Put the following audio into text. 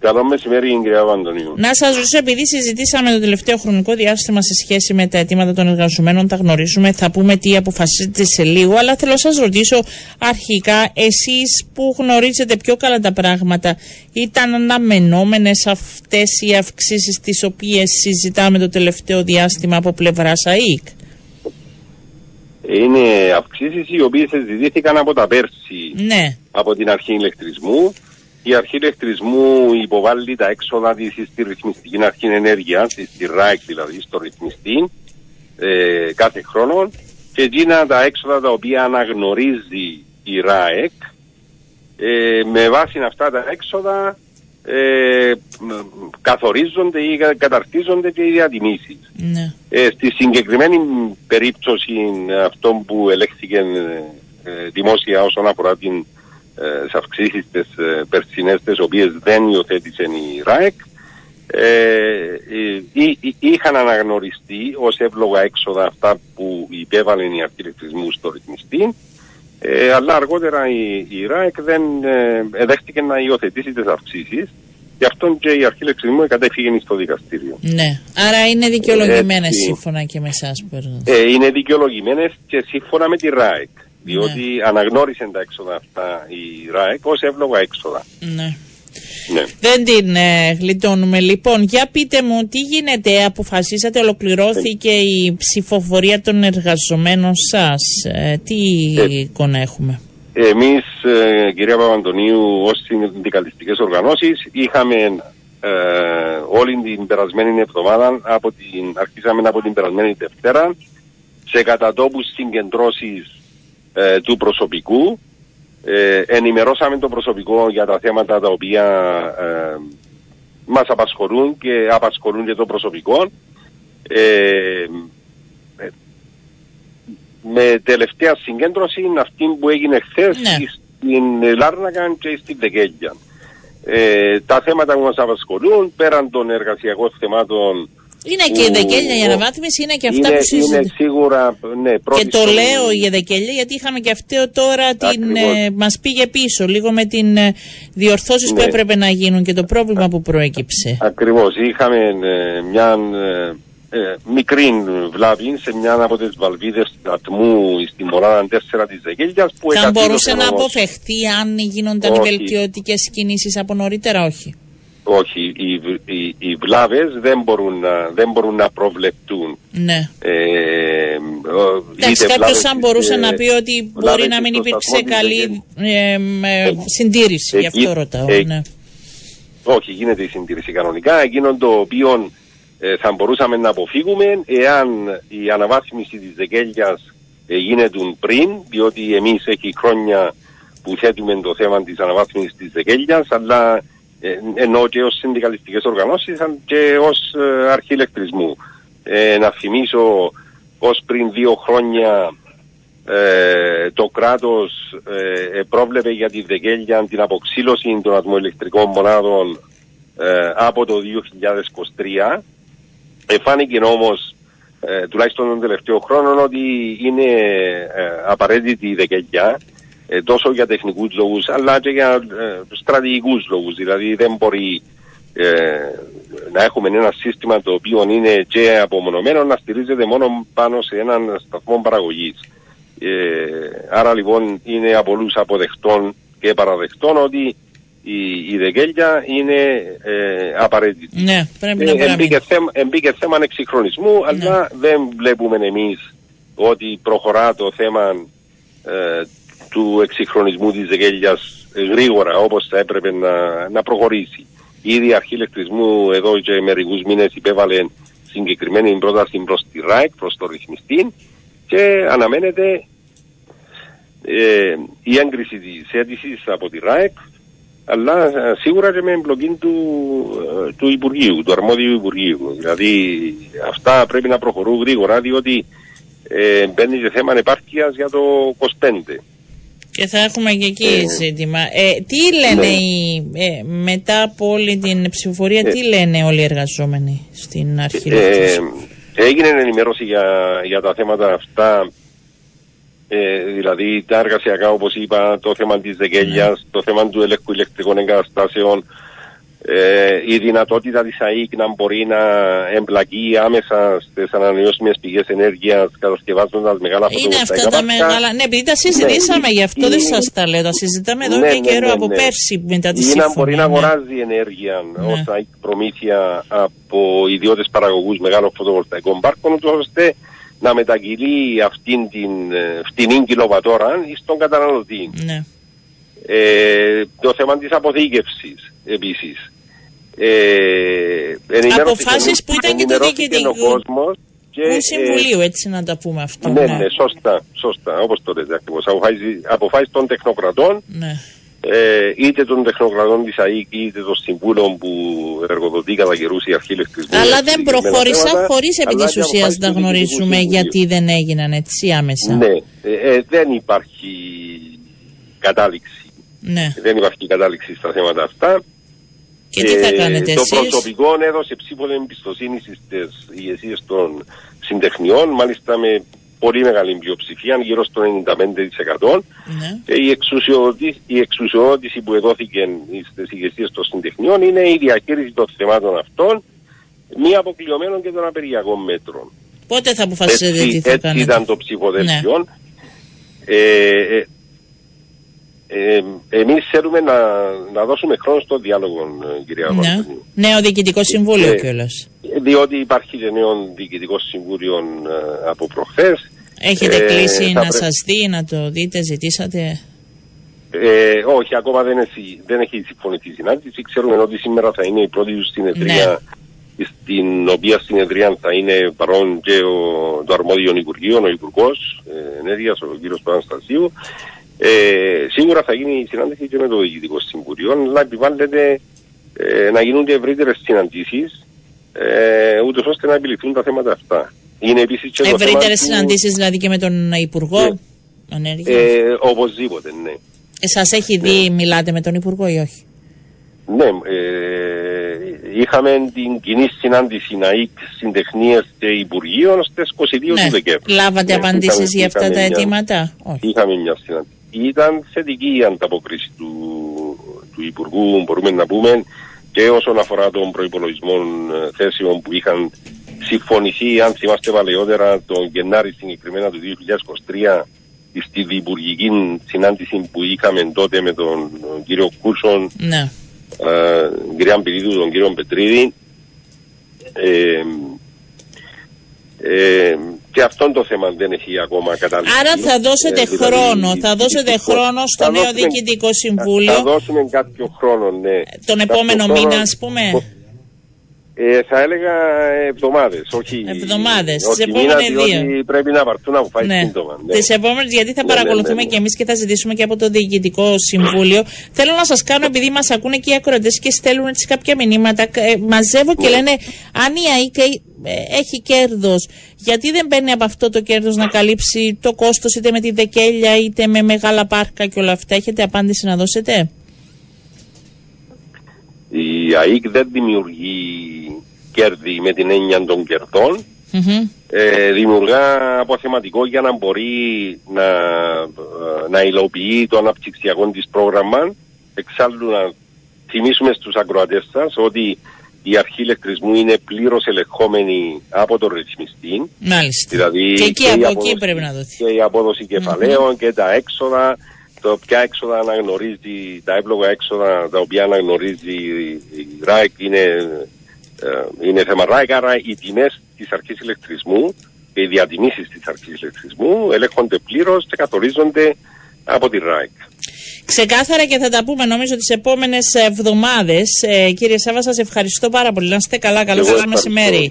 Καλό μεσημέρι, κυρία Παντονίου. Να σας ρωτήσω, επειδή συζητήσαμε το τελευταίο χρονικό διάστημα σε σχέση με τα αιτήματα των εργαζομένων, τα γνωρίζουμε, θα πούμε τι αποφασίζετε σε λίγο, αλλά θέλω να σας ρωτήσω αρχικά, εσείς που γνωρίζετε πιο καλά τα πράγματα, ήταν αναμενόμενες αυτές οι αυξήσεις τις οποίες συζητάμε το τελευταίο διάστημα από πλευράς ΑΕΚ; Είναι αυξήσεις οι οποίες συζητήθηκαν από τα πέρσι Ναι. από την αρχή ηλεκτρισμού. Η αρχή ηλεκτρισμού υποβάλλει τα έξοδα της στη ρυθμιστική αρχή ενέργειας, στη ΡΑΕΚ δηλαδή, στο ρυθμιστή, ε, κάθε χρόνο. Και εκείνα τα έξοδα τα οποία αναγνωρίζει η ΡΑΕΚ, ε, με βάση αυτά τα έξοδα ε, μ, καθορίζονται ή κα- καταρτίζονται και οι διατιμήσεις. ναι. Ε, στη συγκεκριμένη περίπτωση αυτό που ελέγχθηκε ε, δημόσια όσον αφορά την ε, τις αυξήσεις τις ε, περσινές τις οποίες δεν υιοθέτησε η ΡΑΕΚ ε, ε, εί- εί- είχαν αναγνωριστεί ως εύλογα έξοδα αυτά που υπέβαλε η αρχή ηλεκτρισμού στο ρυθμιστή ε, αλλά αργότερα η, η ΡΑΕΚ δεν ε, δέχτηκε να υιοθετήσει τις αυξήσεις γι' αυτό και η αρχή ηλεκτρισμού κατέφυγε στο δικαστήριο. Ναι. Άρα είναι δικαιολογημένες Έτσι. σύμφωνα και με εσάς που Ε, είναι δικαιολογημένες και σύμφωνα με τη ΡΑΕΚ. Διότι Ναι. αναγνώρισε τα έξοδα αυτά η ΡΑΕΚ ως εύλογα έξοδα. Ναι. Ναι. Δεν την ε, γλιτώνουμε. Λοιπόν, για πείτε μου, τι γίνεται, αποφασίσατε, ολοκληρώθηκε η ψηφοφορία των εργαζομένων σας. Ε, τι Ε. εικόνα έχουμε; Εμείς, ε, κυρία Παπαντονίου, ως συνδικαλιστικές οργανώσεις, είχαμε ε, όλη την περασμένη εβδομάδα, από την, αρχίσαμε από την περασμένη Δευτέρα, σε κατατόπους συγκεντρώσεις ε, του προσωπικού. Ε, ενημερώσαμε το προσωπικό για τα θέματα τα οποία ε, μας απασχολούν και απασχολούν και το προσωπικό. Ε, ε, με τελευταία συγκέντρωση είναι αυτή που έγινε χθες Ναι. στην Λάρνακα και στην Δεκέγια. Ε, τα θέματα που μας απασχολούν πέραν των εργασιακών θεμάτων Είναι και η που- Εδεκέλια η αναβάθμιση, είναι και αυτά είναι, που συζητάμε. είναι σίγουρα ναι, πρώτη Και το στο- λέω η Εδεκέλια γιατί είχαμε και αυτό τώρα την, Ακριβώς. ε, μας πήγε πίσω λίγο με την ε, διορθώσεις που Ναι. έπρεπε να γίνουν και το πρόβλημα που προέκυψε. Ακριβώς. Είχαμε ε, μια ε, ε, μικρή βλάβη σε μια από τις βαλβίδες ατμού στη μοράδα 4 της Δεκέλιας που Θα εκατήλωσε μπορούσε να όμως- αποφευχθεί αν γίνονταν οι Όχι. βελτιωτικές κινήσεις από νωρίτερα, όχι. Όχι, οι, οι, οι βλάβες δεν μπορούν να, δεν μπορούν να προβλεπτούν. Ναι. Ε, ο- Εντάξει, είτε κάποιος βλάβες αν της, μπορούσε ε, να πει ότι μπορεί βλάβες να μην στο υπήρξε σταθμό της καλή Δεκέλιας. ε, μ, ε, συντήρηση, γι' αυτό εκεί- ρωτάω. ε, ναι. Όχι, γίνεται η συντήρηση κανονικά. Εκείνο το οποίο ε, θα μπορούσαμε να αποφύγουμε εάν η αναβάθμιση της Δεκέλιας ε, γίνεται πριν, διότι εμείς έχει χρόνια που θέτουμε το θέμα της αναβάθμισης της Δεκέλιας, αλλά ε, ενώ και ως συνδικαλιστικές οργανώσεις αλλά και ως ε, αρχή ηλεκτρισμού. Ε, να θυμίσω ως πριν δύο χρόνια ε, το κράτος ε, πρόβλεπε για τη Δεκέλια την αποξήλωση των ατμοελεκτρικών μονάδων ε, από το 2023. Εφάνηκε όμως ε, τουλάχιστον τον τελευταίο χρόνο ότι είναι ε, απαραίτητη η Δεκέλια ε, τόσο για τεχνικούς λόγους αλλά και για ε, στρατηγικούς λόγους. Δηλαδή δεν μπορεί ε, να έχουμε ένα σύστημα το οποίο είναι και απομονωμένο να στηρίζεται μόνο πάνω σε έναν σταθμό παραγωγής. Ε, άρα λοιπόν είναι από όλους αποδεκτών και παραδεκτών ότι η, η Δεκέλια είναι ε, απαραίτητη. ναι, πρέπει να Ε, παραμείνει. εμπήκε, θέμα, εμπήκε θέμα εξυγχρονισμού, αλλά δεν βλέπουμε εμείς ότι προχωρά το θέμα ε, του εξυγχρονισμού της Δεκέλιας γρήγορα όπως θα έπρεπε να, να προχωρήσει. Ήδη η αρχή ηλεκτρισμού εδώ και μερικούς μήνες υπέβαλε συγκεκριμένη πρόταση προς τη ΡΑΕΚ, προς το ρυθμιστή και αναμένεται ε, η έγκριση της αίτησης από τη ΡΑΕΚ αλλά ε, σίγουρα και με εμπλοκή του, ε, του Υπουργείου, του αρμόδιου Υπουργείου. Δηλαδή αυτά πρέπει να προχωρούν γρήγορα διότι ε, μπαίνει και θέμα επάρκειας για το 25. Και θα έχουμε και εκεί Ε, ζήτημα. Ε, τι λένε ναι. οι, ε, μετά από όλη την ψηφοφορία, Ε, τι λένε όλοι οι εργαζόμενοι στην αρχή. Ε, ηλεκτρισμού; έγινε ενημέρωση για, για τα θέματα αυτά ε, δηλαδή τα εργασιακά όπως είπα το θέμα της δεκέλιας, το θέμα του ελέγχου ηλεκτρικών εγκαταστάσεων ε, η δυνατότητα της ΑΕΚ να μπορεί να εμπλακεί άμεσα στις ανανεώσιμες πηγές ενέργειας κατασκευάζοντας μεγάλα Είναι αυτά τα μεγάλα. Ναι, επειδή τα συζητήσαμε, ναι. γι' αυτό είναι... δεν σας τα λέω. Τα συζητάμε εδώ ναι, και ναι, καιρό ναι, από ναι. πέρσι μετά τη συμφωνία. Ή να μπορεί να αγοράζει ενέργεια ναι. ως ΑΕΚ προμήθεια από ιδιώτες παραγωγούς μεγάλων φωτοβολταϊκών πάρκων, ώστε να μεταγγείλει αυτήν την ε, φτηνή κιλοβατόρα στον καταναλωτή. Ναι. Ε, το θέμα της αποθήκευσης επίσης. Ε, Αποφάσεις που ήταν και το διοικητικό και, του Συμβουλίου, έτσι να τα πούμε αυτό. Ναι, ναι, ναι σωστά, σωστά, όπως το λέτε ακριβώς. Αποφάσεις των τεχνοκρατών, ναι. ε, είτε των τεχνοκρατών της ΑΕΚ είτε των συμβούλων που εργοδοτεί κατά καιρούς η αρχή ηλεκτρισμού. Αλλά δεν προχώρησαν χωρίς επί της ουσίας να γνωρίσουμε γιατί δεν έγιναν έτσι άμεσα. Ναι, ε, ε, δεν υπάρχει κατάληξη ναι. Δεν υπάρχει κατάληξη στα θέματα αυτά. Και τι θα ε, κάνετε Το προσωπικό έδωσε ψήφο εμπιστοσύνη στις ηγεσίες των συντεχνιών, μάλιστα με πολύ μεγάλη πλειοψηφία, γύρω στο 95%. Ναι. Και η, εξουσιοδότηση, η εξουσιοδότηση που εδόθηκε στις ηγεσίες των συντεχνιών είναι η διαχείριση των θεμάτων αυτών, μη αποκλειωμένων και των απεργιακών μέτρων. Πότε θα αποφασίσετε τι θα έτσι κάνετε; ήταν το ψηφοδέλτιο. Ναι. Ε, ε, ε, εμείς θέλουμε να, να δώσουμε χρόνο στο διάλογο, ε, κυρία ναι. Νέο Διοικητικός Συμβούλιο ε, κιόλας. Διότι υπάρχει και νέο Διοικητικός Συμβούλιο ε, από προχθές. Έχετε ε, κλείσει να πρέ... σας δει, να το δείτε, ζητήσατε; Ε, όχι, ακόμα δεν έχει, δεν έχει συμφωνηθεί η συνάντηση. Ξέρουμε ότι σήμερα θα είναι η πρώτη του συνεδρία, ναι. στην οποία συνεδρία θα είναι παρόν και ο, το αρμόδιο Υπουργείο, ο Υπουργός ε, Ενέργειας, ο κ. Παναστασίου. Ε, σίγουρα θα γίνει η συνάντηση και με το Διοικητικό Συμβουλίο, αλλά επιβάλλεται ε, να γίνονται ευρύτερες συναντήσεις, ε, ούτως ώστε να επιληθούν τα θέματα αυτά. Είναι επίσης και Ευρύτερες συναντήσεις δηλαδή και με τον Υπουργό ναι. Ε, οπωσδήποτε, ναι. Εσά έχει δει, ναι. μιλάτε με τον Υπουργό ή όχι; Ναι, ε, είχαμε την κοινή συνάντηση ΝΑΙΚ συντεχνίας και Υπουργείων στις 22 ναι. του Δεκέμβρη. Λάβατε ναι, απαντήσεις για αυτά τα αιτήματα; Όχι. Είχαμε μια συνάντηση ήταν θετική η ανταποκρίση του, του Υπουργού, μπορούμε να πούμε, και όσον αφορά τον προπολογισμό ε, θέσεων που είχαν συμφωνηθεί, αν θυμάστε παλαιότερα, τον Γενάρη συγκεκριμένα του 2023 στη διπουργική συνάντηση που είχαμε τότε με τον κύριο Κούσον, ναι. ε, τον κύριο Αμπηρίδου, τον κύριο Πετρίδη. Ε, ε, και αυτό το θέμα δεν έχει ακόμα καταλήξει. Άρα θα δώσετε ε, δηλαδή, χρόνο, θα δώσετε χρόνο στο νέο Διοικητικό Συμβούλιο. Θα δώσουμε κάποιο χρόνο, ναι. Τον επόμενο μήνα, ας πούμε. Ε, θα έλεγα εβδομάδες, όχι. Εβδομάδες. Τις επόμενες δύο. Πρέπει να βαρθούν να αποφάσει ναι. σύντομα. Ναι. Τις επόμενες, γιατί θα ναι, ναι παρακολουθούμε ναι, ναι, και εμείς και θα ζητήσουμε και από το Διοικητικό Συμβούλιο. Θέλω να σας κάνω, επειδή μας ακούνε και οι ακροατές και στέλνουν έτσι κάποια μηνύματα, ε, μαζεύω και ναι. λένε αν η ΑΕΚ ε, έχει κέρδος, γιατί δεν παίρνει από αυτό το κέρδος να καλύψει το κόστος είτε με τη δεκέλια είτε με μεγάλα πάρκα και όλα αυτά; Έχετε απάντηση να δώσετε; Η ΑΕΚ δεν δημιουργεί κέρδη με την έννοια των κερδων ε, δημιουργά αποθεματικό για να μπορεί να, να υλοποιεί το αναπτυξιακό της πρόγραμμα. Εξάλλου να θυμίσουμε στους ακροατές σας ότι η αρχή ηλεκτρισμού είναι πλήρως ελεγχόμενη από τον ρυθμιστή. Μάλιστα. Δηλαδή και εκεί από εκεί πρέπει να δοθεί. Και η απόδοση και τα έξοδα, το ποια έξοδα αναγνωρίζει, τα έπλογα έξοδα τα οποία αναγνωρίζει η ΡΑΕΚ είναι ε, είναι θέμα ΡΑΕΚ, άρα οι τιμές της αρχής ηλεκτρισμού και οι διατιμήσεις της αρχής ηλεκτρισμού ελέγχονται πλήρως και καθορίζονται από τη ΡΑΕΚ. Ξεκάθαρα και θα τα πούμε νομίζω τις επόμενες εβδομάδες. Ε, κύριε Σάβα, σας ευχαριστώ πάρα πολύ. Να είστε καλά. Καλό σας μεσημέρι.